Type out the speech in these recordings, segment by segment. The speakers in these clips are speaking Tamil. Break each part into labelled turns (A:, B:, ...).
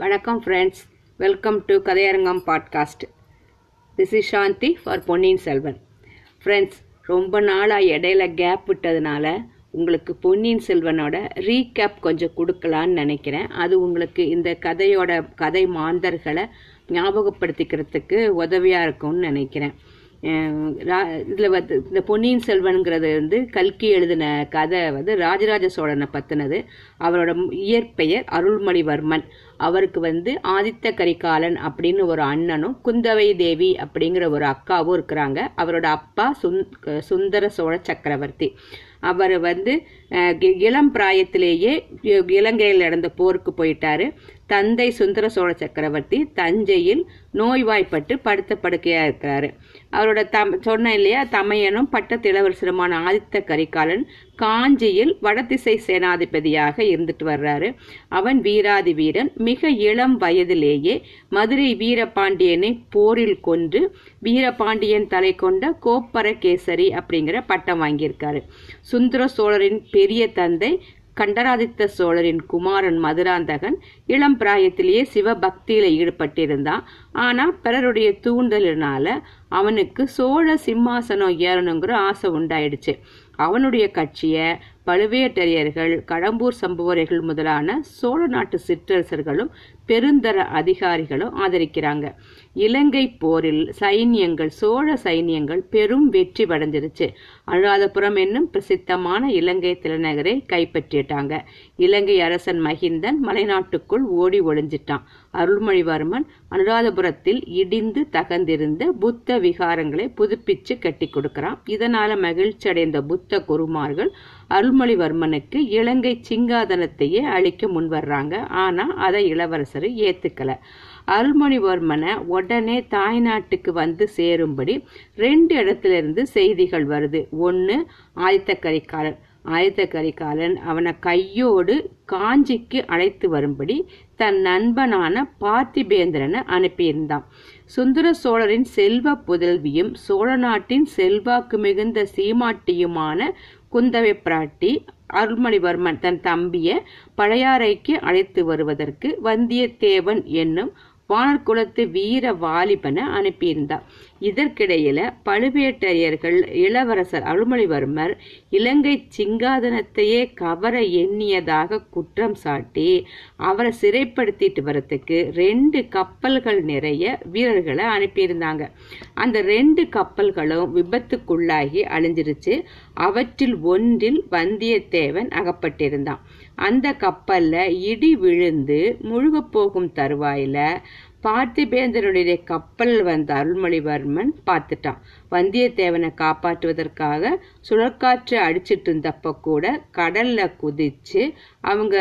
A: வணக்கம் friends welcome to Kathaiyarangam podcast this is Shanthi for Ponniyin Selvan friends ரொம்ப நாளாக இடையில கேப் விட்டதுனால உங்களுக்கு பொன்னியின் செல்வனோட ரீகேப் கொஞ்சம் கொடுக்கலான்னு நினைக்கிறேன். அது உங்களுக்கு இந்த கதையோட கதை மாந்தர்களை ஞாபகப்படுத்திக்கிறதுக்கு உதவியாக இருக்கும்னு நினைக்கிறேன். இதில் வந்து இந்த பொன்னியின் செல்வனுங்கிறது வந்து கல்கி எழுதின கதை வந்து ராஜராஜ சோழனை பற்றினது அவரோட இயற்பெயர் அருள்மொழிவர்மன். அவருக்கு வந்து ஆதித்த கரிகாலன் அப்படின்னு ஒரு அண்ணனும் குந்தவை தேவி அப்படிங்கிற ஒரு அக்காவும் இருக்கிறாங்க. அவரோட அப்பா சுந் சுந்தர சோழ சக்கரவர்த்தி. அவர் வந்து இளம் பிராயத்திலேயே இலங்கையில் நடந்த போருக்கு போயிட்டாரு. தந்தை சுந்தர சோழ சக்கரவர்த்தி தஞ்சையில் நோய்வாய்ப்பட்டு படுத்த படுக்கையா இருக்கிறாரு. அவரோட தம் சொன்ன இல்லையா தமையனும் பட்டத்து இளவரசருமான ஆதித்த கரிகாலன் காஞ்சியில் வடதிசை சேனாதிபதியாக இருந்துட்டு வர்றாரு. அவன் வீராதி வீரன். மிக இளம் வயதிலேயே மதுரை வீரபாண்டியனை போரில் கொன்று வீரபாண்டியன் தலை கொண்ட கோப்பரகேசரி அப்படிங்கிற பட்டம் வாங்கியிருக்காரு. சுந்தர சோழரின் பெரிய தந்தை கண்டராதித்த சோழரின் குமாரன் மதுராந்தகன் இளம் பிராயத்திலேயே சிவபக்தியில ஈடுபட்டிருந்தான் ஆனா பிறருடைய தூண்டலினால அவனுக்கு சோழ சிம்மாசனம் ஏறணுங்கிற ஆசை உண்டாயிடுச்சு. அவனுடைய கட்சியை பழுவேட்டரையர்கள் கடம்பூர் சம்புவரைகள் முதலான சோழ நாட்டு சிற்றரசர்களும் பெருந்தர அதிகாரிகளும் ஆதரிக்கிறாங்க. இலங்கை போரில் சைன்யங்கள் சோழ சைன்யங்கள் பெரும் வெற்றி அடைஞ்சிருச்சு. அனுராதபுரம் என்னும் பிரசித்தமான இலங்கை தலைநகரை கைப்பற்றிட்டாங்க. இலங்கை அரசன் மகிந்தன் மலைநாட்டுக்குள் ஓடி ஒளிஞ்சிட்டான். அருள்மொழிவர்மன் அனுராதபுரத்தில் இடிந்து தகந்திருந்த புத்த விகாரங்களை புதுப்பிச்சு கட்டி கொடுக்கிறான். இதனால மகிழ்ச்சி அடைந்த புத்த குருமார்கள் அருள்மொழிவர்மனுக்கு இலங்கை சிங்காதனத்தையே அழிக்க முன்வர்றாங்க. ஆனா அதை இளவரசர் ஏத்துக்கல. அருள்மொழிவர்மனை உடனே தாய்நாட்டுக்கு வந்து சேரும்படி ரெண்டு இடத்துல இருந்து செய்திகள் வருது. ஒன்னு ஆயத்தக்கரிகாலன். ஆயத்தக்கரிகாலன் அவனை கையோடு காஞ்சிக்கு அழைத்து வரும்படி தன் நண்பனான பார்த்திபேந்திரனை அனுப்பியிருந்தான். சுந்தர சோழரின் செல்வ புதல்வியும் சோழ நாட்டின் செல்வாக்கு மிகுந்த சீமாட்டியுமான குந்தவை பிராட்டி அருள்மொழிவர்மன் தன் தம்பிய பழையாறைக்கு அழைத்து வருவதற்கு வந்தியத்தேவன் என்னும் வானர்குலத்து வீர வாலிபனை அனுப்பியிருந்தார் இதற்கிடையில பழுவேட்டரையர்கள் இளவரசர் அருள்மொழிவர்மர் இலங்கை சிங்காதனத்தையே கவர எண்ணியதாக குற்றம் சாட்டி அவரை சிறைப்படுத்திட்டு வரத்துக்கு ரெண்டு கப்பல்கள் நிறைய வீரர்களை அனுப்பியிருந்தாங்க. அந்த ரெண்டு கப்பல்களும் விபத்துக்குள்ளாகி அழிஞ்சிருச்சு. அவற்றில் ஒன்றில் வந்தியத்தேவன் அகப்பட்டிருந்தான். அந்த கப்பல்ல இடி விழுந்து முழுக போகும் தருவாயில பார்த்திபேந்திரனுடைய கப்பல் வந்த அருள்மொழிவர்மன் பார்த்துட்டான். வந்தியத்தேவனை காப்பாற்றுவதற்காக சுழற்காற்று அடிச்சிட்டு இருந்தப்ப கூட கடல்ல குதிச்சு அவங்க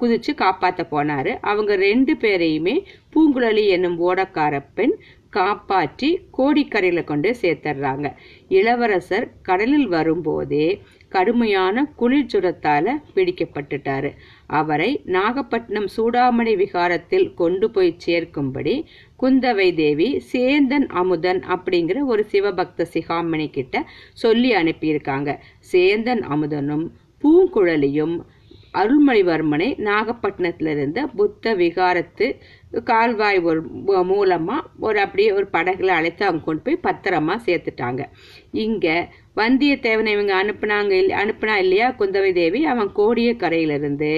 A: குதிச்சு காப்பாத்த போனாரு. அவங்க ரெண்டு பேரையுமே பூங்குழலி என்னும் ஓடக்கார பெண் காப்பாற்றி கோடிக்கரையில கொண்டு சேர்த்துடுறாங்க இளவரசர் கடலில் வரும்போதே கடுமையான குளிர் சுரத்தால பிடிக்கப்பட்டுட்டாரு. அவரை நாகப்பட்டினம் சூடாமணி விகாரத்தில் கொண்டு போய் சேர்க்கும்படி குந்தவை தேவி சேந்தன் அமுதன் அப்படிங்கிற ஒரு சிவபக்த சிகாமணி கிட்ட சொல்லி அனுப்பியிருக்காங்க. சேந்தன் அமுதனும் பூங்குழலியும் அருள்மொழிவர்மனை நாகப்பட்டினத்திலிருந்த புத்த விகாரத்து கால்வாய் ஒரு மூலமாக ஒரு அப்படியே ஒரு படகுல அழைத்து அவங்க கொண்டு போய் பத்திரமா சேர்த்துட்டாங்க. இங்கே வந்தியத்தேவனை இவங்க அனுப்புனாங்க அனுப்புனா இல்லையா குந்தவை தேவி? அவன் கோடிய கரையிலிருந்து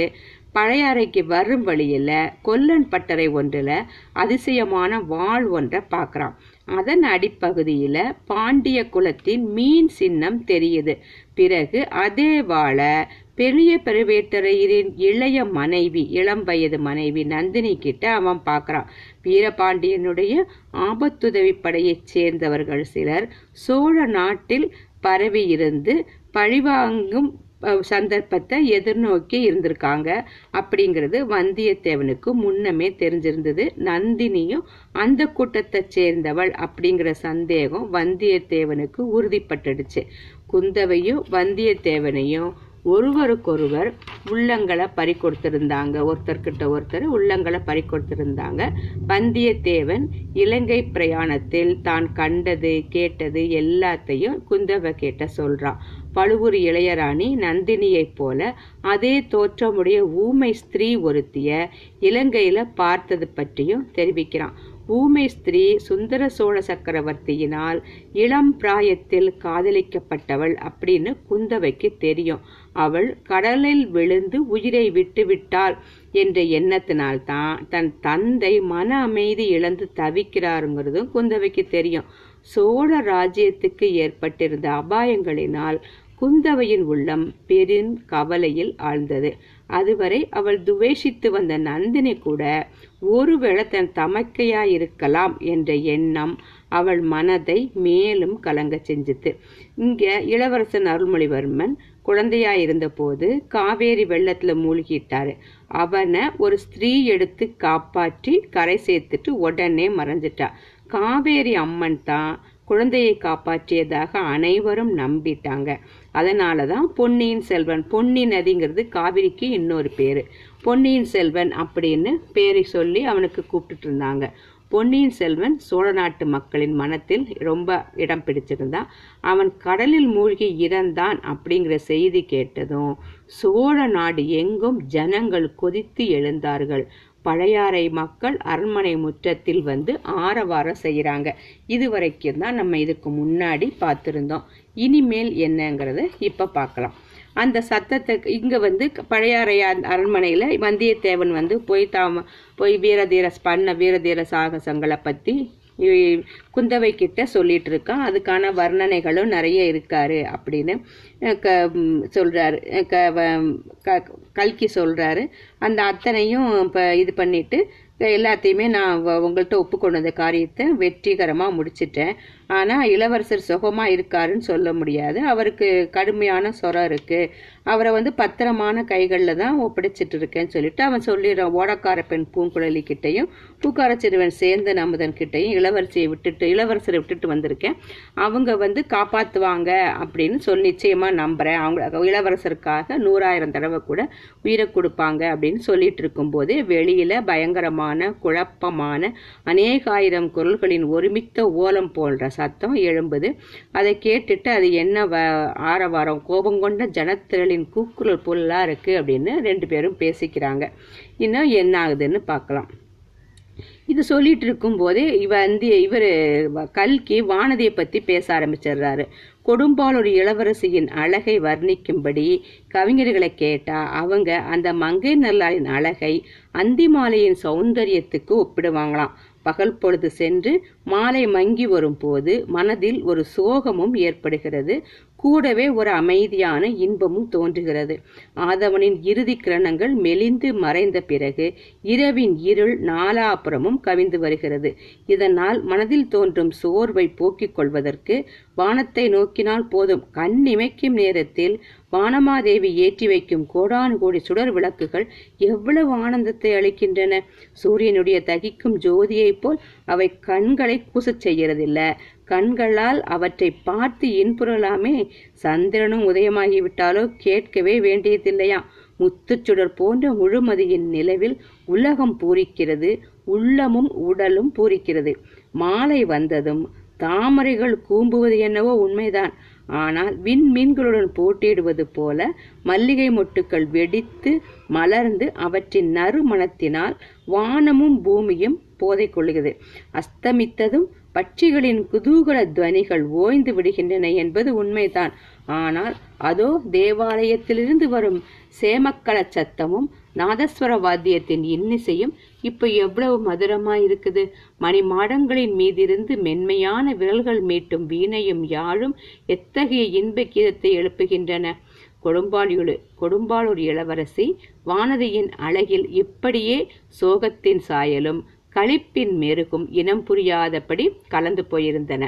A: பழையாறைக்கு வரும் வழியில் கொல்லன் பட்டறை ஒன்றில் அதிசயமான வாழ் ஒன்றை பார்க்குறான். அதன் அடிப்பகுதியில் பாண்டிய குலத்தின் மீன் சின்னம் தெரியுது. பிறகு அதே வாழ பெரிய பழுவேட்டரையரின் இளைய மனைவி இளம் வயது மனைவி நந்தினி கிட்ட அவன் பார்க்கறான். வீரபாண்டியனுடைய ஆபத்துதவி படையைச் சேர்ந்தவர்கள் சிலர் சோழ நாட்டில் பரவி இருந்து பழிவாங்கும் சந்தர்ப்பத்தை எதிர்நோக்கி இருந்திருக்காங்க. அப்படிங்கிறது வந்தியத்தேவனுக்கு முன்னமே தெரிஞ்சிருந்தது. நந்தினியும் அந்த கூட்டத்தை சேர்ந்தவள் அப்படிங்கிற சந்தேகம் வந்தியத்தேவனுக்கு உறுதிப்பட்டுடுச்சு. குந்தவையும் வந்தியத்தேவனையும் ஒருவருக்கொருவர் உள்ளங்களை பறி கொடுத்திருந்தாங்க ஒருத்தர்கிட்ட ஒருத்தர் உள்ளங்களை பறி கொடுத்திருந்தாங்க வந்தியத்தேவன் இலங்கை பிரயாணத்தில் தான் கண்டது கேட்டது எல்லாத்தையும் குந்தவை கேட்ட சொல்றான். பழுவூர் இளையராணி நந்தினியைப் போல அதே தோற்றமுடைய ஊமை ஸ்திரீ ஒருத்திய இலங்கையில பார்த்தது பற்றியும் தெரிவிக்கிறான். ஊமை ஸ்திரீ சுந்தர சோழ சக்கரவர்த்தியினால் இளம் பிராயத்தில் காதலிக்கப்பட்டவள் அப்படின்னு குந்தவைக்கு தெரியும். அவள் கடலில் விழுந்து உயிரை விட்டுவிட்டாள் என்ற எண்ணத்தினால்தான் தன் தந்தை மன அமைதி இழந்து தவிக்கிறாருங்கிறதும் குந்தவைக்கு தெரியும். சோழ ராஜ்யத்துக்கு ஏற்பட்டிருந்த அபாயங்களினால் குந்தவையின் உள்ளம் பெரும் கவலையில் ஆழ்ந்தது. அதுவரை அவள் துவேஷித்து வந்த நந்தினி கூட ஒருவேளை தன் தமக்கையாயிருக்கலாம் என்ற எண்ணம் அவள் மனதை மேலும் கலங்க செஞ்சுது. இங்க இளவரசன் அருள்மொழிவர்மன் குழந்தையா இருந்தபோது காவேரி வெள்ளத்துல மூழ்கிட்டாரு. அவனை ஒரு ஸ்திரீ எடுத்து காப்பாற்றி கரை சேர்த்துட்டு உடனே மறைஞ்சிட்டா. காவேரி அம்மன் தான் குழந்தையை காப்பாற்றியதாக அனைவரும் நம்பிட்டாங்க. அதனால தான் பொன்னியின் செல்வன் பொன்னி நதிங்கிறது காவிரிக்கு இன்னொரு பேர். பொன்னியின் செல்வன் அப்படின்னு பேரை சொல்லி அவனுக்கு கூப்பிட்டுட்டு இருந்தாங்க. பொன்னியின் செல்வன் சோழ நாட்டு மக்களின் மனத்தில் ரொம்ப இடம் பிடிச்சிருந்தான் அவன் கடலில் மூழ்கி இறந்தான் அப்படிங்கிற செய்தி கேட்டதும் சோழ நாடு எங்கும் ஜனங்கள் கொதித்து எழுந்தார்கள். பழையாறை மக்கள் அரண்மனை முற்றத்தில் வந்து ஆரவாரம் செய்கிறாங்க. இது வரைக்கும் தான் நம்ம இதுக்கு முன்னாடி பார்த்துருந்தோம். இனிமேல் என்னங்கிறத இப்போ பார்க்கலாம். அந்த சத்தத்தை இங்கே வந்து பழையாறை அரண்மனையில் வந்தியத்தேவன் வந்து போய் தாம போய் வீரதீர பண்ண வீரதீர சாகசங்களை பற்றி குந்தவை கிட்ட சொல்லிட்டு இருக்கான் அதுக்கான வர்ணனைகளும் நிறைய இருக்காரு அப்படின்னு க சொல்றாரு. க க கல்கி சொல்றாரு. அந்த அத்தனையும் இப்போ இது பண்ணிட்டு எல்லாத்தையுமே நான் உங்கள்கிட்ட ஒப்புக்கொண்ட அந்த காரியத்தை வெற்றிகரமாக முடிச்சிட்டேன். ஆனால் இளவரசர் சுகமாக இருக்காருன்னு சொல்ல முடியாது. அவருக்கு கடுமையான சொரம் இருக்குது அவரை வந்து பத்திரமான கைகளில் தான் ஒப்படைச்சிட்டு இருக்கேன்னு சொல்லிட்டு அவன் சொல்லிடுறான் ஓடக்கார பெண் பூங்குழலி கிட்டையும் பூக்கார சிறுவன் சேர்ந்த அமுதன் கிட்டையும் இளவரசியை விட்டுட்டு இளவரசரை விட்டுட்டு வந்திருக்கேன். அவங்க வந்து காப்பாற்றுவாங்க அப்படின்னு சொல்லி நிச்சயமாக நம்புகிறேன் அவங்க இளவரசருக்காக நூறாயிரம் தடவை கூட உயிரை கொடுப்பாங்க அப்படின்னு சொல்லிட்டு இருக்கும்போது வெளியில் பயங்கரமான குழப்பமான அநேகாயிரம் குரல்களின் ஒருமித்த ஓலம் போன்ற சத்தம் எழும்புது. அதை கேட்டுட்டு அது என்ன வ ஆரவாரம் கோபம் கொண்ட ஜனத்திரளின் கூக்குரல் போலலாம் இருக்குது அப்படின்னு ரெண்டு பேரும் பேசிக்கிறாங்க. இன்னும் என்ன ஆகுதுன்னு பார்க்கலாம். இது சொல்லிட்டு இருக்கும்போதே இவ வந்து இவர் கல்கி வானதியை பற்றி பேச ஆரம்பிச்சிடுறாரு. கொடும்பாலூர் இளவரசியின் அழகை வர்ணிக்கும்படி கவிஞர்களை கேட்டா அவங்க அந்த மங்கை நல்லாளின் அழகை அந்தி மாலையின் சௌந்தரியத்துக்கு ஒப்பிடுவாங்களாம். பகல் பொழுது சென்று மாலை மங்கி வரும் போது மனதில் ஒரு சோகமும் ஏற்படுகிறது. கூடவே ஒரு அமைதியான இன்பமும் தோன்றுகிறது. ஆதவனின் இறுதி கிரணங்கள் மெலிந்து மறைந்த பிறகு இரவின் இருள் நாலாபுறமும் கவிந்து வருகிறது. இதனால் மனதில் தோன்றும் சோர்வை போக்கிக் கொள்வதற்கு வானத்தை நோக்கினால் போதும். கண் இமைக்கும் நேரத்தில் வானமாதேவி ஏற்றி வைக்கும் கோடானு கோடி சுடர் விளக்குகள் எவ்வளவு ஆனந்தத்தை அளிக்கின்றன. சூரியனுடைய தகிக்கும் ஜோதியைப் போல் அவை கண்களை கூசச் செய்கிறதில்ல. கண்களால் அவற்றை பார்த்து இன்புறலாமே. சந்திரனும் உதயமாகிவிட்டாலோ கேட்கவே வேண்டியதில்லையா? முத்துச்சுடர் போன்ற முழுமதியின் நிலவில் உலகம் பூரிக்கிறது உள்ளமும் உடலும் பூரிக்கிறது. மாலை வந்ததும் தாமரைகள் கூம்புவது என்னவோ உண்மைதான். ஆனால் விண்மீன்களுடன் போட்டியிடுவது போல மல்லிகை மொட்டுக்கள் வெடித்து மலர்ந்து அவற்றின் நறுமணத்தினால் வானமும் பூமியும் போதை கொள்ளுகிறது அஸ்தமித்ததும் பட்சிகளின் குதூகல துவனிகள் ஓய்ந்து விடுகின்றன என்பது உண்மைதான். ஆனால் அதோ தேவாலயத்திலிருந்து வரும் சேமக்கல சத்தமும் நாதஸ்வர வாத்தியத்தின் இன்னிசையும் இப்ப எவ்வளவு மதுரமா இருக்குது? மணி மாடங்களின் மீதிருந்து மென்மையான விரல்கள் மீட்டும் வீணையும் யாழும் எத்தகைய இன்ப கீதத்தை எழுப்புகின்றன? கொடும்பாளியுடு கொடும்பாளூர் இளவரசி வானதியின் அழகில் இப்படியே சோகத்தின் சாயலும் களிப்பின் மெருகும் இனம் புரியாதபடி கலந்து போயிருந்தன.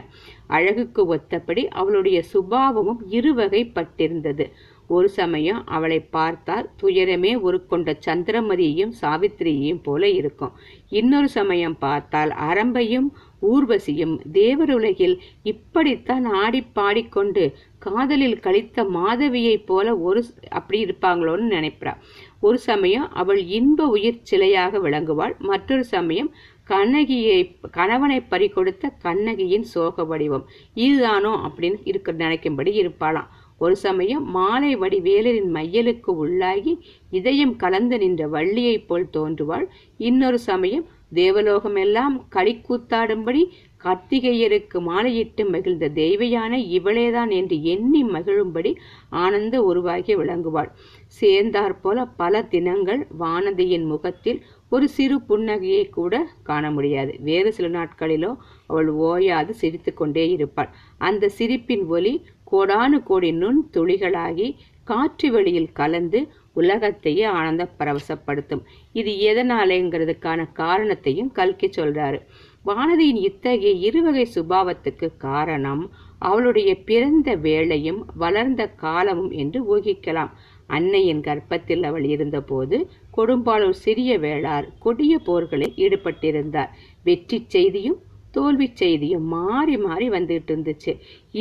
A: அழகுக்கு ஒத்தபடி அவளுடைய சுபாவமும் இருவகைப்பட்டிருந்தது. ஒரு சமயம் அவளை பார்த்தால் துயரமே உருக்கொண்ட சந்திரமதியையும் சாவித்திரியையும் போல இருக்கும். இன்னொரு சமயம் பார்த்தால் அரம்பையும் ஊர்வசியும் தேவருலகில் இப்படித்தான் ஆடி பாடிக்கொண்டு காதலில் கழித்த மாதவியைப் போல ஒரு அப்படி இருப்பாங்களோன்னு நினைப்பா. ஒரு சமயம் அவள் இன்ப உயிர் சிலையாக விளங்குவாள். மற்றொரு சமயம் கண்ணகியை கணவனை பறிகொடுத்த கண்ணகியின் சோக வடிவம். இதுதானோ அப்படின்னு இருக்க நினைக்கும்படி இருப்பாளாம். ஒரு சமயம் மாலை வடி வேலரின் மையலுக்கு உள்ளாகி இதயம் கலந்து நின்ற வள்ளியைப் போல் தோன்றுவாள். இன்னொரு சமயம் தேவலோகமெல்லாம் களிக்கூத்தாடும்படி கார்த்திகேயருக்கு மாலையிட்டு மகிழ்ந்த தெய்வயான இவளேதான் என்று எண்ணி மகிழும்படி ஆனந்த உருவாகி விளங்குவாள். சேர்ந்தாற் போல பல தினங்கள் வானதியின் முகத்தில் ஒரு சிறு புன்னகையை கூட காண முடியாது. வேறு சில நாட்களிலோ அவள் ஓயாது சிரித்து கொண்டே இருப்பாள். அந்த சிரிப்பின் ஒலி கோடானு கோடி நுண் துளிகளாகி காற்று வெளியில் கலந்து உலகத்தையே ஆனந்த பரவசப்படுத்தும். இது எதனாலேங்கிறதுக்கான காரணத்தையும் கல்கி சொல்றாரு. வானதியின் இத்தகைய இருவகை சுபாவத்துக்கு காரணம் அவளுடைய பிறந்த வேளையும் வளர்ந்த காலமும் என்று ஊகிக்கலாம். அன்னையின் கர்ப்பத்தில் அவள் இருந்தபோது கொடும்பாளூர் சிறிய வேளார் கொடிய போர்களில் ஈடுபட்டிருந்தார். வெற்றி செய்தியும் தோல்வி செய்தியும் மாறி மாறி வந்துட்டு இருந்துச்சு.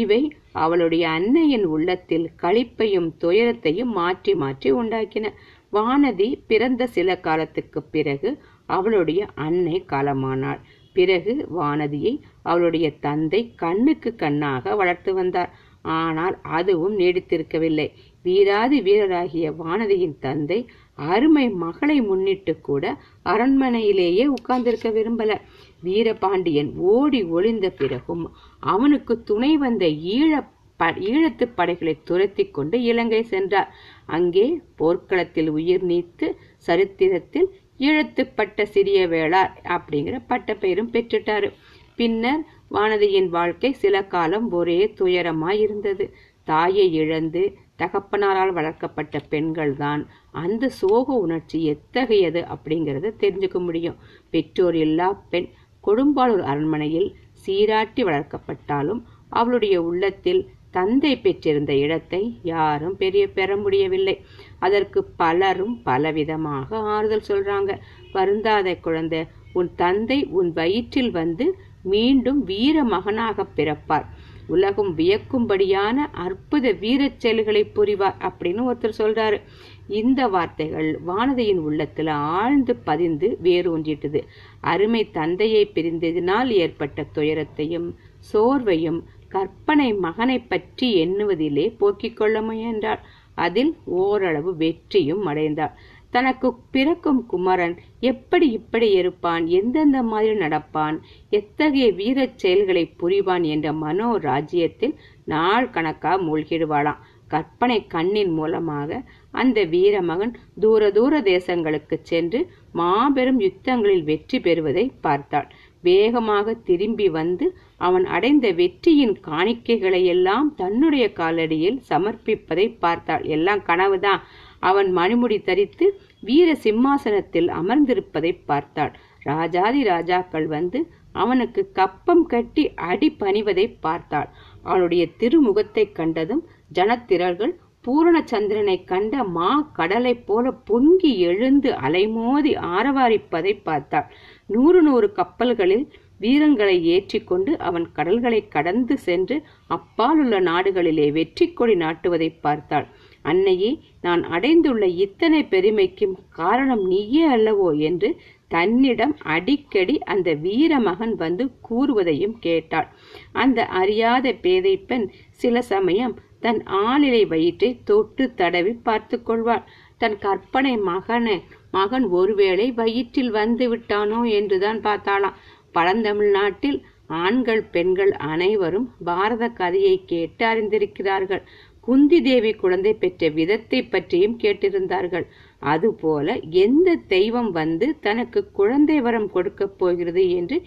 A: இவை அவளுடைய அன்னையின் உள்ளத்தில் களிப்பையும் துயரத்தையும் மாற்றி மாற்றி உண்டாக்கின. வானதி பிறந்த சில காலத்துக்கு பிறகு அவளுடைய அன்னை காலமானாள். பிறகு வானதியை அவளுடைய தந்தை கண்ணுக்கு கண்ணாக வளர்த்து வந்தார். ஆனால் அதுவும் நீடித்திருக்கவில்லை. வீராதி வீரராகிய வானதியின் தந்தை அருமை மகளை முன்னிட்டு கூட அரண்மனையிலேயே உட்கார்ந்திருக்க விரும்பல. வீரபாண்டியன் ஓடி ஒளிந்த பிறகும் அவனுக்கு துணை வந்த ஈழ ஈழத்து படைகளை துரத்தி கொண்டு இலங்கை சென்றார். அங்கே போர்க்களத்தில் உயிர் நீத்து சரித்திரத்தில் ஈழத்துப்பட்ட சிறிய வேளார் அப்படிங்கிற பட்ட பெயரும் பெற்றுட்டாரு. பின்னர் வானதியின் வாழ்க்கை சில காலம் ஒரே துயரமாய் இருந்தது தாயை இழந்து தகப்பனாரால் வளர்க்கப்பட்ட பெண்கள்தான் அந்த சோக உணர்ச்சி எத்தகையது அப்படிங்கிறத தெரிஞ்சுக்க முடியும். பெற்றோர் இல்லா பெண் கொடும்பாளூர் அரண்மனையில் சீராட்டி வளர்க்கப்பட்டாலும் அவளுடைய உள்ளத்தில் தந்தை பெற்றிருந்த இடத்தை யாரும் பெரிய பெற முடியவில்லை. அதற்கு பலரும் பலவிதமாக ஆறுதல் சொல்றாங்க. வருந்தாத குழந்தை உன் தந்தை உன் வயிற்றில் வந்து மீண்டும் வீர மகனாக பிறப்பார். உலகம் வியக்கும்படியான அற்புத வீரச் செயல்களை புரிவார் அப்படின்னு ஒருத்தர் சொல்றாரு. இந்த வார்த்தைகள் வானதியின் உள்ளத்தில் ஆழ்ந்து பதிந்து வேரூன்றிட்டது. அருமை தந்தையை பிரிந்ததினால் ஏற்பட்ட துயரத்தையும் சோர்வையும் கற்பனை மகனை பற்றி எண்ணுவதிலே போக்கிக் கொள்ள முயன்றாள். அதில் ஓரளவு வெற்றியும் அடைந்தாள். தனக்கு பிறக்கும் குமரன் எப்படி இப்படி இருப்பான் எந்தெந்த மாதிரி நடப்பான் எத்தகைய வீரச் செயல்களை புரிவான் என்ற மனோ ராஜ்யத்தில் நாள் கணக்கா மூழ்கிடுவாளாம். கற்பனை கண்ணின் மூலமாக அந்த வீரமகன் தூர தூர தேசங்களுக்கு சென்று மாபெரும் யுத்தங்களில் வெற்றி பெறுவதை பார்த்தாள். வேகமாக திரும்பி வந்து அவன் அடைந்த வெற்றியின் காணிக்கைகளை எல்லாம் தன்னுடைய காலடியில் சமர்ப்பிப்பதை பார்த்தாள். எல்லாம் கனவுதான் அவன் மணிமுடி தரித்து வீர சிம்மாசனத்தில் அமர்ந்திருப்பதை பார்த்தாள். ராஜாதி ராஜாக்கள் வந்து அவனுக்கு கப்பம் கட்டி அடி பணிவதை பார்த்தாள். அவனுடைய திருமுகத்தை கண்டதும் ஜனத்திரர்கள் பூரண சந்திரனை கண்ட மா கடலைப் போல பொங்கி எழுந்து அலைமோதி ஆரவாரிப்பதை பார்த்தாள். நூறு நூறு கப்பல்களில் வீரங்களை ஏற்றிக்கொண்டு அவன் கடல்களை கடந்து சென்று அப்பாலுள்ள நாடுகளிலே வெற்றி கொடி நாட்டுவதை பார்த்தாள். அன்னையே நான் அடைந்துள்ள இத்தனை பெருமைக்கும் காரணம் நீயே அல்லவோ என்று தன்னிடம் அடிக்கடி அந்த வீர மகன் வந்து கூறுவதையும் கேட்டாள். அந்த அறியாத பேதை பெண் சில சமயம் தன் ஆளிலை வயிற்றை தொட்டு தடவி பார்த்து கொள்வாள். தன் கற்பனை மகனை மகன் ஒருவேளை வயிற்றில் வந்து விட்டானோ என்றுதான் பார்த்தாளாம். பழந்தமிழ்நாட்டில் ஆண்கள் பெண்கள் அனைவரும் பாரத கதையை கேட்டு அறிந்திருக்கிறார்கள். குந்தி தேவி குழந்தை பெற்ற விதத்தை பற்றியும் கேட்டிருந்தார்கள். அதுபோல எந்த தெய்வம் வந்து தனக்கு குழந்தை வரம் கொடுக்கப் போகிறது என்று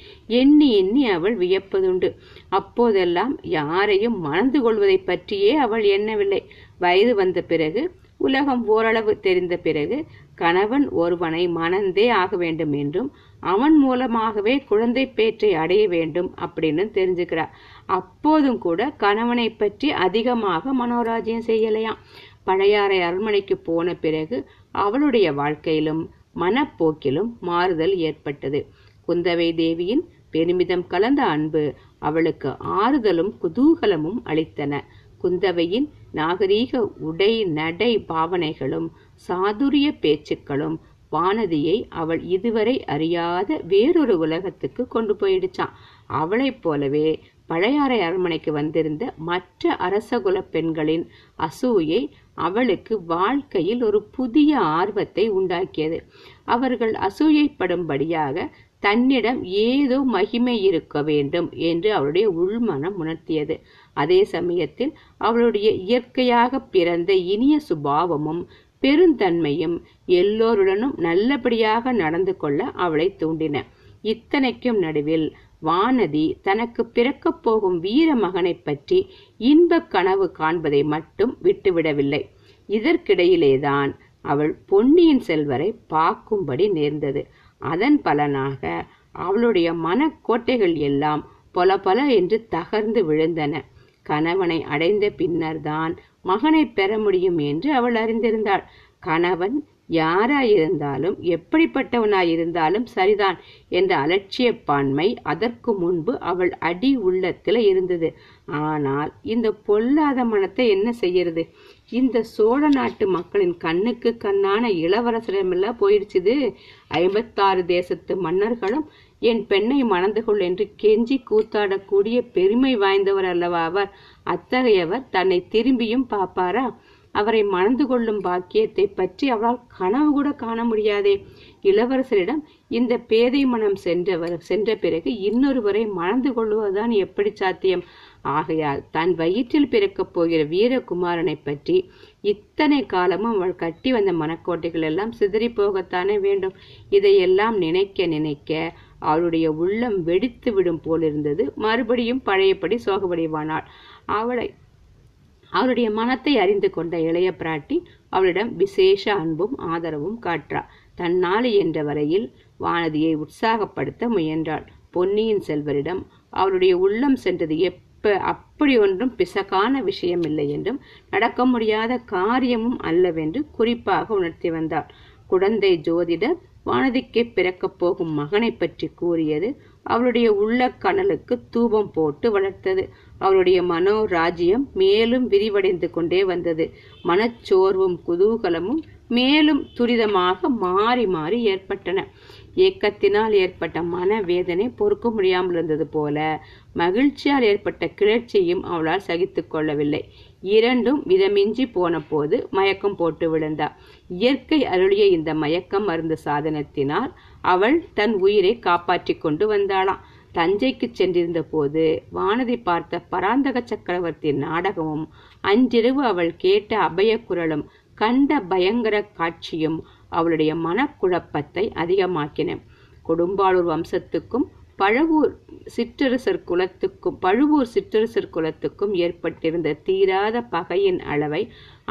A: எண்ணி எண்ணி அவள் வியப்பதுண்டு. அப்போதெல்லாம் யாரையும் மணந்து கொள்வதை பற்றியே அவள் எண்ணவில்லை. வயது வந்த பிறகு உலகம் ஓரளவு தெரிந்த பிறகு கணவன் ஒருவனை மணந்தே ஆக வேண்டும் என்றும் அவன் மூலமாகவே குழந்தை பேற்றை அடைய வேண்டும் அப்படின்னு தெரிஞ்சுக்கிறார். அப்போதும் கூட கணவனை பற்றி அதிகமாக மனோராஜ்யம் செய்யலையாம். பழையாறை அரண்மனைக்கு போன பிறகு அவளுடைய வாழ்க்கையிலும் மனப்போக்கிலும் மாறுதல் ஏற்பட்டது. குந்தவை தேவியின் பெருமிதம் கலந்த அன்பு அவளுக்கு ஆறுதலும் குதூகலமும் அளித்தன. குந்தவையின் நாகரீக உடை நடை பாவனைகளும் சாதுரிய பேச்சுக்களும் வானதியை அவள் இதுவரை அறியாத வேறொரு உலகத்துக்கு கொண்டு போயிடுச்சான் அவளைப் போலவே பழையாறை அரண்மனைக்கு வந்திருந்த மற்ற அரசகுல பெண்களின் அசூயை அவளுக்கு வாழ்க்கையில் ஒரு புதிய ஆர்வத்தை உண்டாக்கியது. அவர்கள் அசூயைப்படும்படியாக தன்னிடம் ஏதோ மகிமை இருக்க வேண்டும் என்று அவளுடைய உள்மனம் உணர்த்தியது. அதே சமயத்தில் அவளுடைய இயற்கையாக பிறந்த இனிய சுபாவமும் பெருந்தன்மையும் எல்லோருடனும் நல்லபடியாக நடந்து கொள்ள அவளை தூண்டின. இத்தனைக்கும் நடுவில் வானதி தனக்கு பிறக்கப் போகும் வீர மகனைப் பற்றி இன்பக் கனவு காண்பதை மட்டும் விட்டுவிடவில்லை. இதற்கிடையிலேதான் அவள் பொன்னியின் செல்வரை பார்க்கும்படி நேர்ந்தது. அதன் பலனாக அவளுடைய மனக்கோட்டைகள் எல்லாம் பொல பல என்று தகர்ந்து விழுந்தன. கணவனை அடைந்த பின்னர்தான் மகனை பெற முடியும் என்று அவள் அறிந்திருந்தாள். கணவன் யாராயிருந்தாலும் எப்படிப்பட்டவனாயிருந்தாலும் சரிதான் என்ற அலட்சியப்பான்மை அதற்கு முன்பு அவள் அடி உள்ளத்தில் இருந்தது. ஆனால் இந்த பொல்லாத மனத்தை என்ன செய்யறது? இந்த சோழ நாட்டு மக்களின் கண்ணுக்கு கண்ணான இளவரசரிடமெல்லாம் போயிடுச்சுது. ஐம்பத்தாறு தேசத்து மன்னர்களும் என் பெண்ணை மணந்து கொள் என்று கெஞ்சி கூத்தாடக்கூடிய பெருமை வாய்ந்தவர் அல்லவா அவர்? அத்தகையவர் தன்னை திரும்பியும் பார்ப்பாரா? அவரை மணந்து கொள்ளும் பாக்கியத்தை பற்றி அவளால் கனவு கூட காண முடியாதே. இளவரசரிடம் இந்த பேதை மனம் சென்றவர் சென்ற பிறகு இன்னொருவரை மணந்து கொள்வதுதான் எப்படி சாத்தியம்? ஆகையால் தன் வயிற்றில் பிறக்கப் போகிற வீரகுமாரனை பற்றி இத்தனை காலமும் அவள் கட்டி வந்த மனக்கோட்டைகள் எல்லாம் சிதறி போகத்தானே வேண்டும். இதையெல்லாம் நினைக்க நினைக்க அவளுடைய உள்ளம் வெடித்து விடும் போலிருந்தது. மறுபடியும் பழையபடி சோகவடிவானாள் அவளை அவருடைய மனத்தை அறிந்து கொண்ட இளைய பிராட்டி அவளிடம் விசேஷ அன்பும் ஆதரவும் காற்றா தன்னால் என்ற வரையில் வானதியை உற்சாகப்படுத்த முயன்றாள். பொன்னியின் செல்வரிடம் அவருடைய உள்ளம் சென்றது எப்ப அப்படி ஒன்றும் பிசகான விஷயமில்லை என்றும் நடக்க முடியாத காரியமும் அல்லவென்று குறிப்பாக உணர்த்தி வந்தாள். குழந்தை ஜோதிடர் வானதிக்கு பிறக்கப் போகும் மகனை பற்றி கூறியது அவளுடைய உள்ள கனலுக்கு தூபம் போட்டு வளர்த்தது. அவளுடைய மனோ ராஜ்யம் மேலும் விரிவடைந்து கொண்டே வந்தது. மனச்சோர்வும் குதூகலமும் மேலும் துரிதமாக மாறி மாறி ஏற்பட்டன. ஏக்கத்தினால் ஏற்பட்ட மனவேதனை பொறுக்க முடியாமல் இருந்தது போல மகிழ்ச்சியால் ஏற்பட்ட கிளர்ச்சியும் அவளால் சகித்து கொள்ளவில்லை. இரண்டும் விதமிஞ்சி போன போது மயக்கம் போட்டு விழுந்தார் இயற்கை அருளிய இந்த மயக்கம் மருந்து சாதனத்தினால் அவள் தன் உயிரை காப்பாற்றி கொண்டு வந்தாளாம். தஞ்சைக்கு சென்றிருந்த போது வானதி பார்த்த பராந்தக சக்கரவர்த்தி நாடகமும் அன்றிரவு அவள் கேட்ட அபய குரலும் கண்ட பயங்கர காட்சியும் அவளுடைய மனக்குழப்பத்தை அதிகமாக்கின. கொடும்பாளூர் வம்சத்துக்கும் பழுவூர் சிற்றரசர் குலத்துக்கும் பழுவூர் சிற்றரசர் குலத்துக்கும் ஏற்பட்டிருந்த தீராத பகையின் அளவை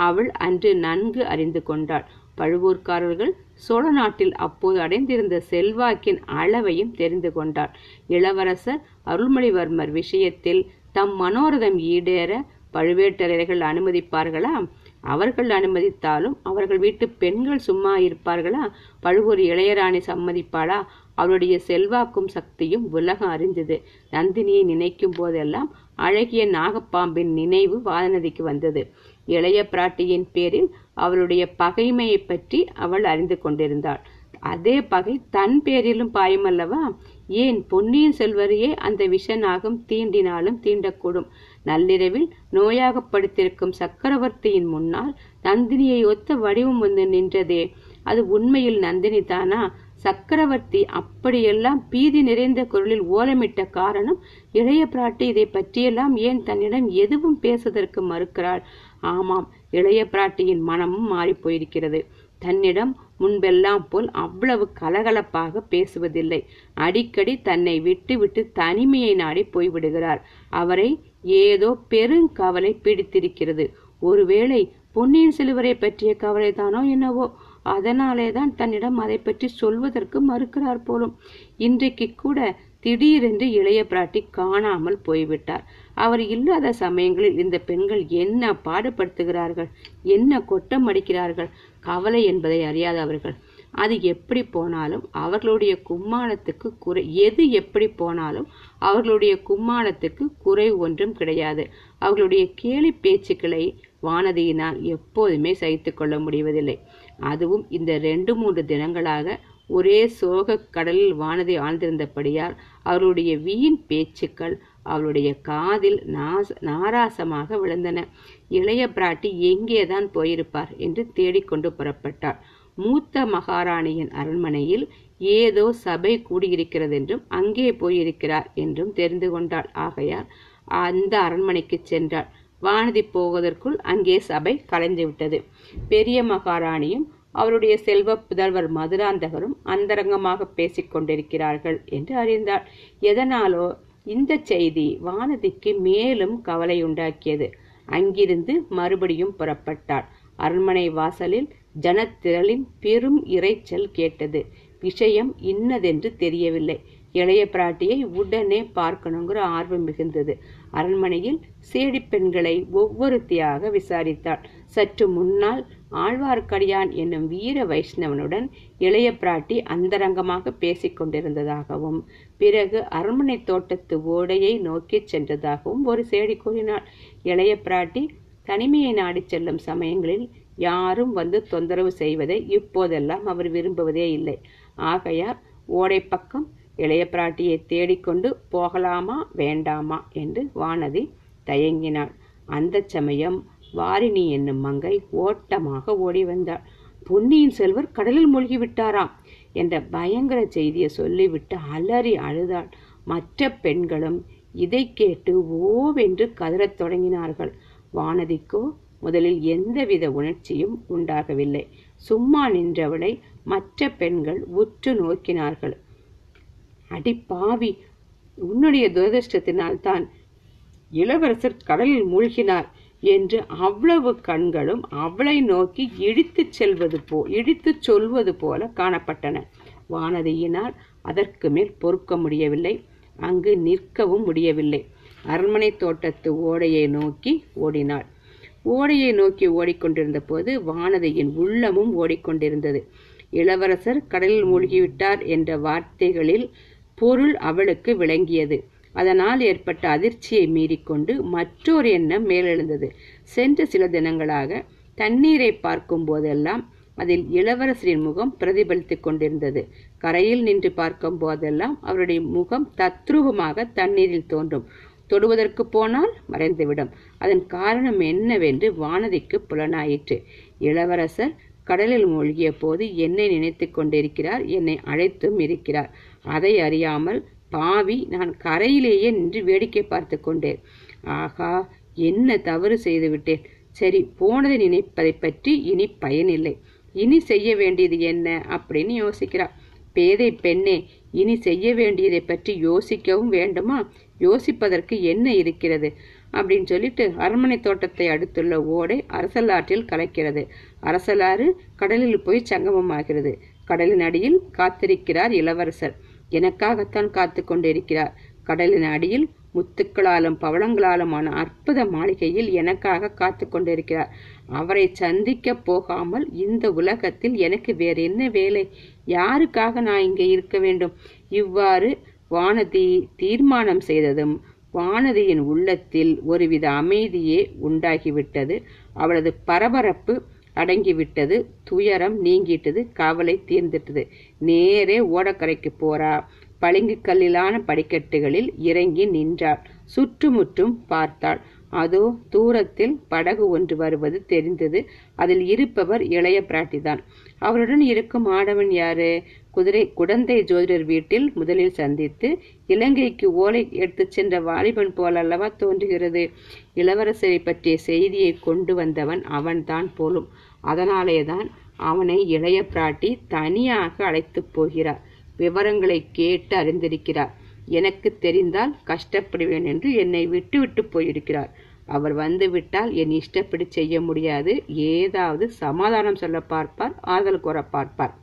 A: அவள் அன்று நன்கு அறிந்து கொண்டாள். பழுவூர்காரர்கள் சோழ நாட்டில் அப்போது அடைந்திருந்த செல்வாக்கின் அளவையும் தெரிந்து கொண்டார். இளவரசர் அருள்மொழிவர்மர் விஷயத்தில் தம் மனோரதம் ஈடேற பழுவேட்டரையர்கள் அனுமதிப்பார்களா? அவர்கள் அனுமதித்தாலும் அவர்கள் வீட்டு பெண்கள் சும்மா இருப்பார்களா? பழுவூர் இளையராணி சம்மதிப்பாளா? அவருடைய செல்வாக்கும் சக்தியும் உலகம் அறிந்தது. நந்தினியை நினைக்கும் போதெல்லாம் அழகிய நாகப்பாம்பின் நினைவு வானதிக்கு வந்தது. இளைய பிராட்டியின் பேரில் அவளுடைய பகைமையை பற்றி அவள் அறிந்து கொண்டிருந்தாள். அதே பகை தன் பேரிலும் பாயமல்லவா? ஏன் பொன்னியின் செல்வரையே அந்த விஷநாகம் தீண்டினாலும் தீண்டக்கூடும்? நள்ளிரவில் நோயாக படுத்திருக்கும் சக்கரவர்த்தியின் முன்னால் நந்தினியை ஒத்த வடிவம் வந்து நின்றதே. அது உண்மையில் நந்தினி தானா? சக்கரவர்த்தி அப்படியெல்லாம் பீதி நிறைந்த குரலில் ஓலமிட்ட காரணம் இளைய பிராட்டி இதை பற்றியெல்லாம் ஏன் தன்னிடம் எதுவும் பேசுவதற்கு மறுக்கிறாள்? ஆமாம் இளைய பிராட்டியின் மனமும் மாறி போயிருக்கிறது தன்னிடம் முன்பெல்லாம் போல் அவ்வளவு கலகலப்பாக பேசுவதில்லை. அடிக்கடி தன்னை விட்டு விட்டு தனிமையை நாடி போய்விடுகிறார். அவரை ஏதோ பெருங்கவலை பிடித்திருக்கிறது. ஒருவேளை பொன்னியின் செல்வரை பற்றிய கவலைதானோ என்னவோ அதனாலே தான் தன்னிடம் அதை பற்றி சொல்வதற்கு மறுக்கிறார் போலும். இன்றைக்கு கூட திடீரென்று இளைய பிராட்டி காணாமல் போய்விட்டார். அவர் இல்லாத சமயங்களில் இந்த பெண்கள் என்ன பாடுபடுத்துகிறார்கள் என்ன கொட்டம் அடிக்கிறார்கள் கவலை என்பதை அறியாதவர்கள். அது எப்படி போனாலும் அவர்களுடைய கும்மாளத்துக்கு குறை எது எப்படி போனாலும் அவர்களுடைய கும்மாளத்துக்கு குறை ஒன்றும் கிடையாது. அவர்களுடைய கேலி பேச்சுக்களை வானதியினால் எப்போதுமே சகித்து கொள்ள முடிவதில்லை. அதுவும் இந்த ரெண்டு மூன்று தினங்களாக ஒரே சோக கடலில் வானதி ஆழ்ந்திருந்தபடியால் அவருடைய வீண் பேச்சுக்கள் அவளுடைய காதில் நாச நாராசமாக விழுந்தன. இளைய பிராட்டி எங்கேதான் போயிருப்பார் என்று தேடிக்கொண்டு புறப்பட்டாள். மூத்த மகாராணியின் அரண்மனையில் ஏதோ சபை கூடியிருக்கிறது என்றும் அங்கே போயிருக்கிறார் என்றும் தெரிந்து கொண்டாள். ஆகையால் அந்த அரண்மனைக்கு சென்றாள். வானதி போவதற்குள் அங்கே சபை கலைந்து விட்டது. பெரிய மகாராணியும் அவருடைய செல்வ புதல்வர் மதுராந்தகரும் அந்தரங்கமாக பேசிக் கொண்டிருக்கிறார்கள் என்று அறிந்தாள். எதனாலோ இந்த செய்தி வானதிக்கு மேலும் கவலை உண்டாக்கியது. அங்கிருந்து மறுபடியும் புறப்பட்டாள். அரண்மனை வாசலில் ஜனத்திரளின் பெரும் இரைச்சல் கேட்டது. விஷயம் இன்னதென்று தெரியவில்லை. இளைய பிராட்டியை உடனே பார்க்கணுங்கிற ஆர்வம் மிகுந்தது. அரண்மனையில் சேடி பெண்களை ஒவ்வொருத்தியாக விசாரித்தாள். சற்று முன்னால் ஆழ்வார்க்கடியான் என்னும் வீர வைஷ்ணவனுடன் இளைய பிராட்டி அந்தரங்கமாக பேசிக் கொண்டிருந்ததாகவும் பிறகு அரண்மனை தோட்டத்து ஓடையை நோக்கிச் சென்றதாகவும் ஒரு சேடி கூறினாள். இளைய பிராட்டி தனிமையை நாடிச் செல்லும் சமயங்களில் யாரும் வந்து தொந்தரவு செய்வதை இப்போதெல்லாம் அவர் விரும்புவதே இல்லை. ஆகையால் ஓடை பக்கம் இளைய பிராட்டியை தேடிக்கொண்டு போகலாமா வேண்டாமா என்று வானதி தயங்கினாள். அந்த சமயம் வாரிணி என்னும் மங்கை ஓட்டமாக ஓடி வந்தாள். பொன்னியின் செல்வர் கடலில் மூழ்கி விட்டாராம் என்ற பயங்கர செய்தியை சொல்லிவிட்டு அலறி அழுதாள். மற்ற பெண்களும் இதை கேட்டு ஓவென்று கதறத் தொடங்கினார்கள். வானதிக்கோ முதலில் எந்தவித உணர்ச்சியும் உண்டாகவில்லை. சும்மா நின்றவளை மற்ற பெண்கள் உற்று நோக்கினார்கள். அடி பாவி உன்னுடைய துரதிருஷ்டத்தினால் தான் இளவரசர் கடலில் மூழ்கினார். என்று அவ்வளவு கண்களும் அவளை நோக்கி இடித்துச் செல்வது போ இடித்துச் சொல்வது போல காணப்பட்டன. வானதியினால் அதற்கு மேல் பொறுக்க முடியவில்லை. அங்கு நிற்கவும் முடியவில்லை. அரண்மனை தோட்டத்து ஓடையை நோக்கி ஓடினாள். ஓடையை நோக்கி ஓடிக்கொண்டிருந்த போது வானதியின் உள்ளமும் ஓடிக்கொண்டிருந்தது. இளவரசர் கடலில் மூழ்கிவிட்டார் என்ற வார்த்தைகளில் பொருள் அவளுக்கு விளங்கியது. அதனால் ஏற்பட்ட அதிர்ச்சியை மீறிக்கொண்டு மற்றொரு எண்ணம் மேலெழுந்தது. சென்ற சில தினங்களாக தண்ணீரை பார்க்கும் போதெல்லாம் அதில் இளவரசரின் முகம் பிரதிபலித்துக் கொண்டிருந்தது. கரையில் நின்று பார்க்கும் போதெல்லாம் அவருடைய முகம் தத்ரூபமாக தண்ணீரில் தோன்றும். தொடுவதற்கு போனால் மறைந்துவிடும். அதன் காரணம் என்னவென்று வானதிக்கு புலனாயிற்று. இளவரசர் கடலில் மூழ்கிய போது என்னை நினைத்து கொண்டிருக்கிறார் என்னை அழைத்தும் இருக்கிறார். அதை அறியாமல் பாவி நான் கரையிலேயே நின்று வேடிக்கை பார்த்து கொண்டேன். ஆகா என்ன தவறு செய்து விட்டேன்? சரி போனதை நினைப்பதை பற்றி இனி பயனில்லை. இனி செய்ய வேண்டியது என்ன? அப்படின்னு யோசிக்கிறா பேதை பெண்ணே இனி செய்ய வேண்டியதை பற்றி யோசிக்கவும் வேண்டுமா? யோசிப்பதற்கு என்ன இருக்கிறது? அப்படின்னு சொல்லிட்டு அரண்மனை தோட்டத்தை அடுத்துள்ள ஓடை அரசலாற்றில் கலக்கிறது. அரசலாறு கடலில் போய் சங்கமமாகிறது. கடலின் அடியில் காத்திருக்கிறார் இளவரசர். எனக்காகத்தான் காத்து கொண்டிருக்கிறார் கடலின் அடியில் முத்துக்களாலும் பவளங்களாலுமான அற்புத மாளிகையில் எனக்காக காத்து கொண்டிருக்கிறார் அவரை சந்திக்க போகாமல் இந்த உலகத்தில் எனக்கு வேற என்ன வேலை? யாருக்காக நான் இங்கே இருக்க வேண்டும்? இவ்வாறு வானதி தீர்மானம் செய்ததும் வானதியின் உள்ளத்தில் ஒருவித அமைதியே உண்டாகிவிட்டது. அவளது பரபரப்பு அடங்கிவிட்டது. துயரம் நீங்கிட்டது கவலை தீர்ந்துட்டது. நேரே ஓடக்கரைக்கு போறா. பளிங்கு கல்லிலான படிக்கட்டுகளில் இறங்கி நின்றாள் சுற்றுமுற்றும் பார்த்தாள். அதோ தூரத்தில் படகு ஒன்று வருவது தெரிந்தது. அதில் இருப்பவர் இளைய பிராட்டிதான். அவருடன் இருக்கும் ஆடவன் யாரு? குதிரை குடந்தை ஜோதிடர் வீட்டில் முதலில் சந்தித்து இலங்கைக்கு ஓலை எடுத்துச் சென்ற வாலிபன் போல் அல்லவா தோன்றுகிறது? இளவரசரை பற்றிய செய்தியை கொண்டு வந்தவன் அவன்தான் போலும். அதனாலேதான் அவனை இளைய பிராட்டி தனியாக அழைத்துப் போகிறார். விவரங்களை கேட்டு அறிந்திருக்கிறார். எனக்கு தெரிந்தால் கஷ்டப்படுவேன் என்று என்னை விட்டு விட்டு போயிருக்கிறார். அவர் வந்து விட்டால் என் இஷ்டப்படி செய்ய முடியாது. ஏதாவது சமாதானம் சொல்ல பார்ப்பார் ஆதல் கூற பார்ப்பார்.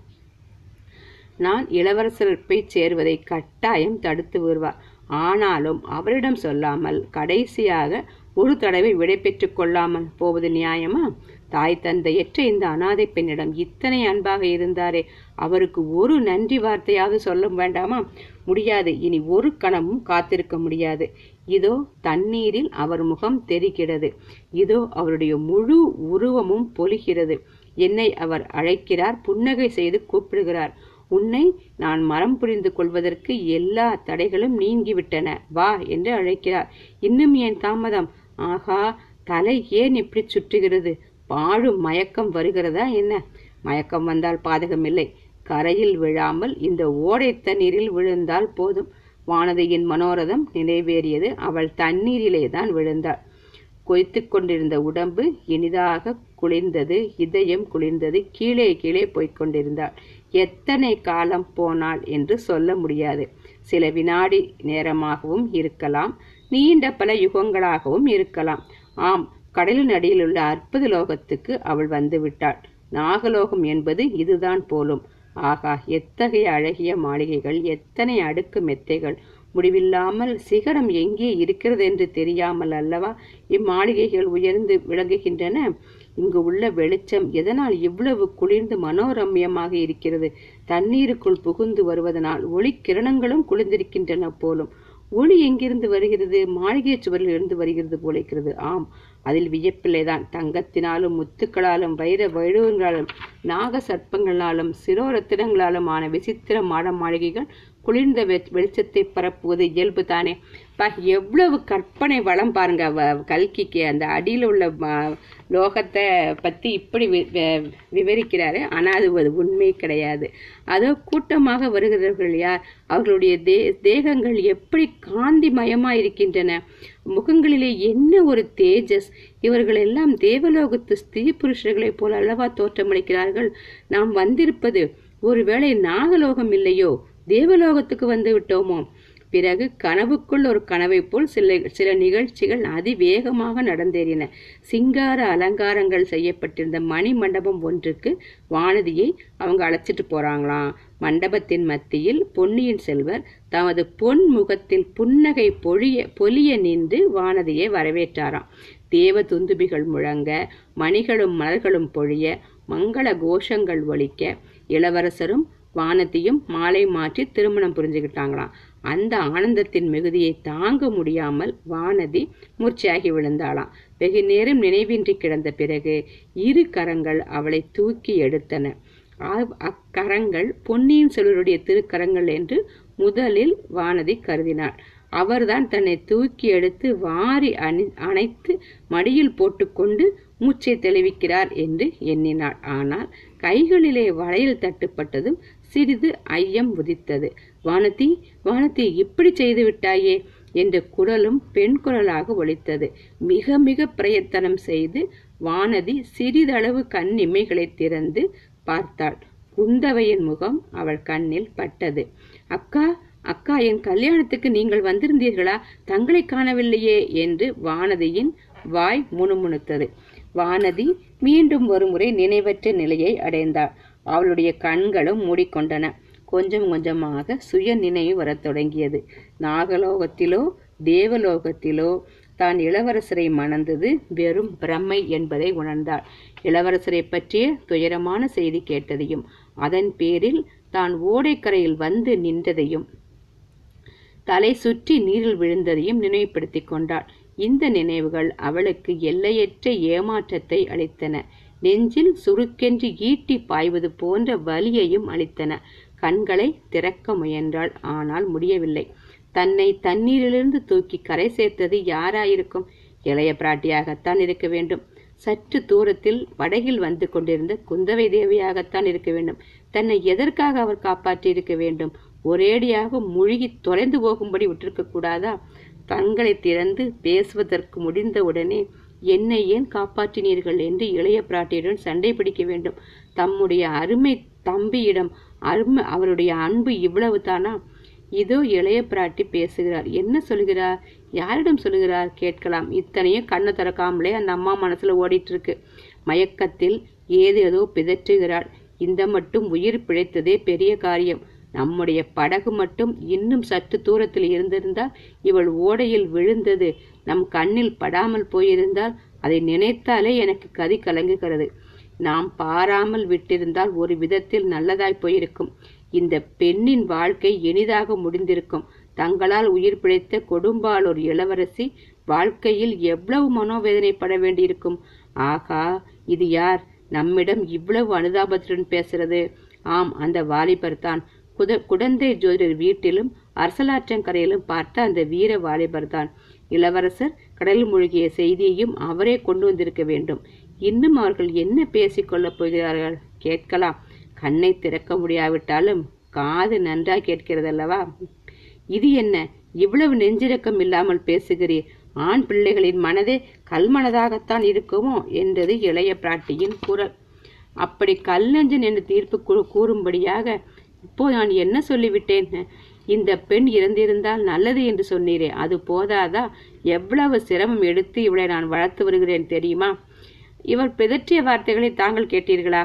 A: நான் இளவரசர் போய் சேர்வதை கட்டாயம் தடுத்து வருவார் ஆனாலும் அவரிடம் சொல்லாமல் கடைசியாக ஒரு தடவை விடை பெற்றுக் கொள்ளாமல் போவது நியாயமா? தாய் தந்தையற்ற இந்த அனாதை பெண்ணிடம் இத்தனை அன்பாக இருந்தாரே அவருக்கு ஒரு நன்றி வார்த்தையாவது சொல்ல வேண்டாமா? முடியாது. இனி ஒரு கணமும் காத்திருக்க முடியாது. இதோ தண்ணீரில் அவர் முகம் தெரிகிறது. இதோ அவருடைய முழு உருவமும் பொலிகிறது. என்னை அவர் அழைக்கிறார் புன்னகை செய்து கூப்பிடுகிறார். உன்னை நான் மரம் புரிந்து கொள்வதற்கு எல்லா தடைகளும் நீங்கிவிட்டன. வா என்று அழைக்கிறார். இன்னும் ஏன் தாமதம்? ஆகா தலை ஏன் இப்படி சுற்றுகிறது? பாழும் மயக்கம் வருகிறதா என்ன? மயக்கம் வந்தால் பாதகமில்லை. கரையில் விழாமல் இந்த ஓடை தண்ணீரில் விழுந்தால் போதும். வானதியின் மனோரதம் நிறைவேறியது. அவள் தண்ணீரிலே தான் விழுந்தாள். கொய்த்து கொண்டிருந்த உடம்பு இனிதாக குளிர்ந்தது. இதயம் குளிர்ந்தது. கீழே கீழே போய்கொண்டிருந்தாள் எத்தனை காலம் போனாள் என்று சொல்ல முடியாது. சில வினாடி நேரமாகவும் இருக்கலாம். நீண்ட பல யுகங்களாகவும் இருக்கலாம். ஆம் கடலின் அடியில் உள்ள அற்புத லோகத்துக்கு அவள் வந்து விட்டாள். நாகலோகம் என்பது இதுதான் போலும். ஆகா எத்தகைய அழகிய மாளிகைகள் எத்தனை அடுக்கு மெத்தைகள். முடிவில்லாமல் சிகரம் எங்கே இருக்கிறது என்று தெரியாமல் அல்லவா இம்மாளிகைகள் உயர்ந்து விளங்குகின்றன? இங்கு உள்ள வெளிச்சம் எதனால் இவ்வளவு குளிர்ந்து மனோரம்யமாக இருக்கிறது? தண்ணீருக்குள் புகுந்து வருவதனால் ஒளி கிரணங்களும் குளிர்ந்திருக்கின்றன போலும். ஒளி எங்கிருந்து வருகிறது? மாளிகை சுவரில் இருந்து வருகிறது போலிருக்கிறது. ஆம் அதில் வியப்பில்லைதான் தங்கத்தினாலும் முத்துக்களாலும் வைர வைரவங்களாலும் நாக சர்ப்பங்களாலும் சிரோரத்தினங்களாலும் ஆன விசித்திர மாட மாளிகைகள் குளிர்ந்த வெளிச்சத்தை பரப்புவது இயல்பு தானே பா எவ்வளவு கற்பனை வளம் பாருங்க. கல்கிக்கு அந்த அடியில் உள்ள ம- லோகத்தை பற்றி இப்படி வி- விவரிக்கிறாரு. ஆனால் அது ஒரு உண்மை கிடையாது. அதோ கூட்டமாக வருகிறவர்கள் யார்? அவர்களுடைய தே தேகங்கள் எப்படி காந்திமயமா இருக்கின்றன? முகங்களிலே என்ன ஒரு தேஜஸ்? இவர்கள் எல்லாம் தேவலோகத்து ஸ்திரீ புருஷர்களைப் போல அல்லவா தோற்றமளிக்கிறார்கள்? நாம் வந்திருப்பது ஒருவேளை நாகலோகம் இல்லையோ? தேவலோகத்துக்கு வந்து விட்டோமோ? பிறகு கனவுக்குள் ஒரு கனவை போல் சில சில நிகழ்ச்சிகள் அதிவேகமாக நடந்தேறின. சிங்கார அலங்காரங்கள் செய்யப்பட்டிருந்த மணி மண்டபம் ஒன்றுக்கு வானதியை அவங்க அழைச்சிட்டு போறாங்களாம். மண்டபத்தின் மத்தியில் பொன்னியின் செல்வர் தமது பொன் முகத்தில் புன்னகை பொழிய பொலிய நின்று வானதியை வரவேற்றாராம். தேவ துந்துபிகள் முழங்க மணிகளும் மலர்களும் பொழிய மங்கள கோஷங்கள் ஒழிக்க இளவரசரும் வானதியும் மாலை மாற்றி திருமணம் புரிஞ்சுக்கிட்டாங்களாம் அந்த ஆனந்தத்தின் மிகுதியை தாங்க முடியாமல் வானதி மூர்ச்சையாகி விழுந்தாளாம். வெகு நேரம் நினைவின்றி கிடந்த பிறகு இரு கரங்கள் அவளை தூக்கி எடுத்தன. அக்கரங்கள் பொன்னியின் செல்வருடைய திருக்கரங்கள் என்று முதலில் வானதி கருதினாள். அவர்தான் தன்னை தூக்கி எடுத்து வாரி அணி அணைத்து மடியில் போட்டுக்கொண்டு மூச்சை தெளிவிக்கிறார் என்று எண்ணினாள். ஆனால் கைகளிலே வளையல் தட்டுப்பட்டதும் சிறிது ஐயம் உதித்தது. வானதி வானதி இப்படி செய்து விட்டாயே? என்ற குரலும் பெண் குரலாக ஒலித்தது. மிக மிக பிரயத்தனம் செய்து வானதி சிறிதளவு கண் இமைகளை திறந்து பார்த்தாள். குந்தவையின் முகம் அவள் கண்ணில் பட்டது. அக்கா அக்கா என் கல்யாணத்துக்கு நீங்கள் வந்திருந்தீர்களா? தங்களை காணவில்லையே? என்று வானதியின் வாய் முணுமுணுத்தது. வானதி மீண்டும் ஒருமுறை நினைவற்ற நிலையை அடைந்தாள். அவளுடைய கண்களும் மூடிக்கொண்டன. கொஞ்சம் கொஞ்சமாக சுய நினைவு வரத் தொடங்கியது. நாகலோகத்திலோ தேவலோகத்திலோ தான் இளவரசரை மணந்தது வெறும் பிரம்மை என்பதை உணர்ந்தாள். இளவரசரை பற்றிய துயரமான செய்தி கேட்டதையும் அதன் பேரில் தான் ஓடைக்கரையில் வந்து நின்றதையும் தலை சுற்றி நீரில் விழுந்ததையும் நினைவுபடுத்திக் கொண்டாள். இந்த நினைவுகள் அவளுக்கு எல்லையற்ற ஏமாற்றத்தை அளித்தன. நெஞ்சில் சுருக்கென்று ஈட்டி பாய்வது போன்ற வலியையும் அளித்தன. கண்களை திறக்க முயன்றாள். ஆனால் முடியவில்லை. தன்னை தண்ணீரிலிருந்து தூக்கி கரை சேர்த்தது யாராயிருக்கும்? இளைய பிராட்டியாகத்தான் இருக்க வேண்டும். சற்று தூரத்தில் படகில் வந்து கொண்டிருந்த குந்தவை தேவியாகத்தான் இருக்க வேண்டும். தன்னை எதற்காக அவர் காப்பாற்றி இருக்க வேண்டும்? ஒரேடியாக முழுகி தொலைந்து போகும்படி விட்டிருக்க கூடாதா? கண்களை திறந்து பேசுவதற்கு முடிந்தவுடனே என்னை ஏன் காப்பாற்றினீர்கள்? என்று இளைய பிராட்டியுடன் சண்டை பிடிக்க வேண்டும். தம்முடைய அருமை தம்பியிடம் அருமை அவருடைய அன்பு இவ்வளவு தானா இதோ இளைய பிராட்டி பேசுகிறார். என்ன சொல்கிறார்? யாரிடம் சொல்கிறார்? கேட்கலாம். இத்தனையும் கண்ணு திறக்காமலே அந்த அம்மா மனசுல ஓடிட்டு இருக்கு மயக்கத்தில் ஏதேதோ பிதற்றுகிறாள். இந்த மட்டும் உயிர் பிழைத்ததே பெரிய காரியம். நம்முடைய படகு மட்டும் இன்னும் சற்று தூரத்தில் இருந்திருந்தால் இவள் ஓடையில் விழுந்தது. நம் கண்ணில் படாமல் போயிருந்தால் அதை நினைத்தாலே எனக்கு கதி கலங்குகிறது. நாம் பாராமல் விட்டிருந்தால் ஒரு விதத்தில் நல்லதாய் போயிருக்கும். இந்த பெண்ணின் வாழ்க்கை எளிதாக முடிந்திருக்கும். தங்களால் உயிர் பிழைத்த கொடும்பாளூர் இளவரசி வாழ்க்கையில் எவ்வளவு மனோவேதனைப்பட வேண்டியிருக்கும்? ஆகா இது யார்? நம்மிடம் இவ்வளவு அனுதாபத்துடன் பேசுறது. ஆம் அந்த வாலிபர் தான். குத குடந்தை ஜோதிடர் வீட்டிலும் அரசலாற்றங்கரையிலும் பார்த்த அந்த வீர வாலிபர் தான். இளவரசர் கடலில் மூழ்கிய செய்தியையும் அவரே கொண்டு வந்திருக்க வேண்டும். இன்னும் அவர்கள் என்ன பேசிக்கொள்ளப் போகிறார்கள்? கேட்கலாம். கண்ணை திறக்க முடியாவிட்டாலும் காது நன்றாக கேட்கிறதல்லவா? இது என்ன? இவ்வளவு நெஞ்சிரக்கம் இல்லாமல் பேசுகிறீர். ஆண் பிள்ளைகளின் மனதே கல்மனதாகத்தான் இருக்குமோ என்றது இளைய பிராட்டியின் குரல். அப்படி கல்லஞ்சன் என்று தீர்ப்பு கூ- கூறும்படியாக இப்போ நான் என்ன சொல்லிவிட்டேன்? இந்த பெண் இறந்திருந்தால் நல்லது என்று சொன்னீரே அது போதாதா? எவ்வளவு சிரமம் எடுத்து இவளை நான் வளர்த்து வருகிறேன் தெரியுமா? இவர் பிதற்றிய வார்த்தைகளை தாங்கள் கேட்டீர்களா?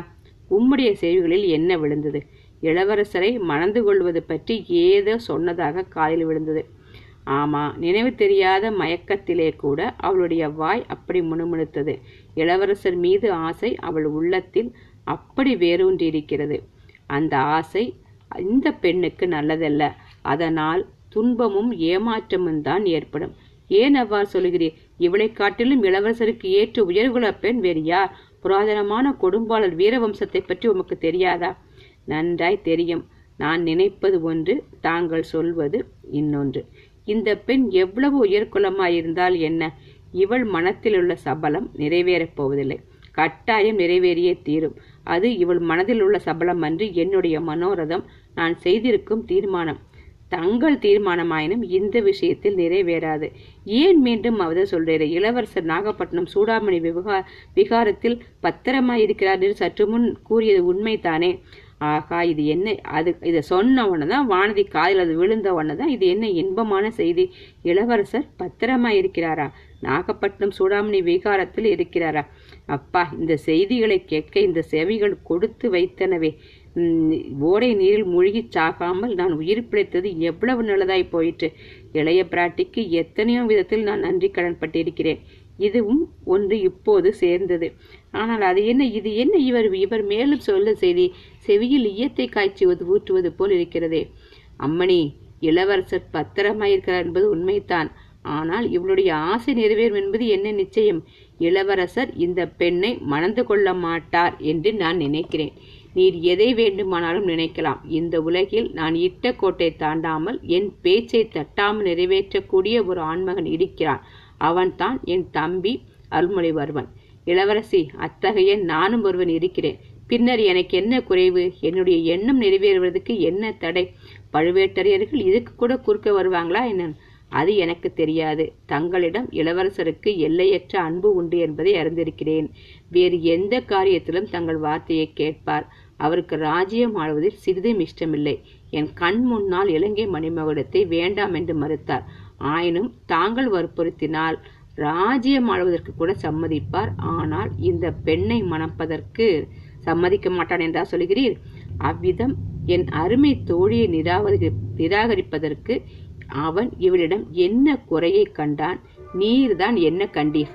A: உம்முடைய செய்திகளில் என்ன விழுந்தது? இளவரசரை மணந்து கொள்வது பற்றி ஏதோ சொன்னதாக காதில் விழுந்தது. ஆமா நினைவு தெரியாத மயக்கத்திலே கூட அவளுடைய வாய் அப்படி முணுமுணுத்தது. இளவரசர் மீது ஆசை அவள் உள்ளத்தில் அப்படி வேரூன்றியிருக்கிறது. அந்த ஆசை இந்த பெண்ணுக்கு நல்லதல்ல. அதனால் துன்பமும் ஏமாற்றமும் தான் ஏற்படும். ஏன் அவ்வாறு சொல்கிறீர்? இவளைக் காட்டிலும் இளவரசருக்கு ஏற்று உயர்குல பெண் வேறு யார்? புராதனமான கொடும்பாளர் வீரவம்சத்தை பற்றி உமக்கு தெரியாதா? நன்றாய் தெரியும். நான் நினைப்பது ஒன்று தாங்கள் சொல்வது இன்னொன்று. இந்த பெண் எவ்வளவு உயர்குலமாயிருந்தால் என்ன? இவள் மனத்திலுள்ள சபலம் நிறைவேறப் போவதில்லை. கட்டாயம் நிறைவேறியே தீரும். அது இவள் மனதில் உள்ள சபலம் அன்று என்னுடைய மனோரதம். நான் செய்திருக்கும் தீர்மானம். தங்கள் தீர்மானமாயினும் இந்த விஷயத்தில் நிறைவேறாது. ஏன் மீண்டும் அவத சொல்றேன் இளவரசர் நாகப்பட்டினம் சூடாமணி விவகா விகாரத்தில் பத்திரமாயிருக்கிறார் என்று சற்று முன் கூறியது உண்மைதானே? ஆகா இது என்ன? அது இதை சொன்ன உடனே தான் வானதி காதில் அது விழுந்த உடனே தான் இது என்ன இன்பமான செய்தி? இளவரசர் பத்திரமா இருக்கிறாரா நாகப்பட்டினம் சூடாமணி விகாரத்தில் இருக்கிறாரா? அப்பா இந்த செய்திகளை கேட்க இந்த செவிகள் கொடுத்து வைத்தனவே. ஓடை நீரில் மூழ்கிச் சாகாமல் நான் உயிர் பிழைத்தது எவ்வளவு நல்லதாய் போயிற்று. இளைய பிராட்டிக்கு எத்தனையோ விதத்தில் நான் நன்றி கடன் பட்டிருக்கிறேன். இதுவும் ஒன்று இப்போது சேர்ந்தது. ஆனால் அது என்ன இது என்ன இவர் இவர் மேலும் சொல்ல செய்தி செவியில் ஈயத்தை காய்ச்சுவது ஊற்றுவது போல் இருக்கிறதே. அம்மணி இளவரசர் பத்திரமாயிருக்கிறார் என்பது உண்மைதான். ஆனால் இவளுடைய ஆசை நிறைவேறும் என்பது என்ன நிச்சயம்? இளவரசர் இந்த பெண்ணை மணந்து கொள்ள மாட்டார் என்று நான் நினைக்கிறேன். நீர் எதை வேண்டுமானாலும் நினைக்கலாம். இந்த உலகில் நான் இட்ட கோட்டை தாண்டாமல் என் பேச்சை தட்டாமல் நிறைவேற்றக்கூடிய ஒரு ஆண்மகன் இருக்கிறான். அவன்தான் என் தம்பி அருள்மொழிவர்மன். இளவரசி அத்தகைய நானும் ஒருவன் இருக்கிறேன். பின்னர் எனக்கு என்ன குறைவு? என்னுடைய எண்ணம் நிறைவேறுவதற்கு என்ன தடை? பழுவேட்டரையர்கள் இதுக்கு கூட குறுக்க வருவாங்களா என்ன? அது எனக்கு தெரியாது. தங்களிடம் இளவரசருக்கு எல்லையற்ற அன்பு உண்டு என்பதை அறிந்திருக்கிறேன். வேறு எந்த காரியத்திலும் தங்கள் வார்த்தையை கேட்பார். அவருக்கு ராஜ்யம் ஆழ்வதில் சிறிதும் இஷ்டமில்லை. என் கண் முன்னால் இலங்கை மணிமகுடத்தை வேண்டாம் என்று மறுத்தார். ஆயினும் தாங்கள் வற்புறுத்தினால் ராஜ்யம் ஆழ்வதற்கு கூட சம்மதிப்பார். ஆனால் இந்த பெண்ணை மணப்பதற்கு சம்மதிக்க மாட்டான் என்றா சொல்கிறீர்? அவ்விதம் என் அருமை தோழியை நிராகரி நிராகரிப்பதற்கு அவன் இவளிடம் என்ன குறையை கண்டான்? நீர்தான் என்ன கண்டீர்?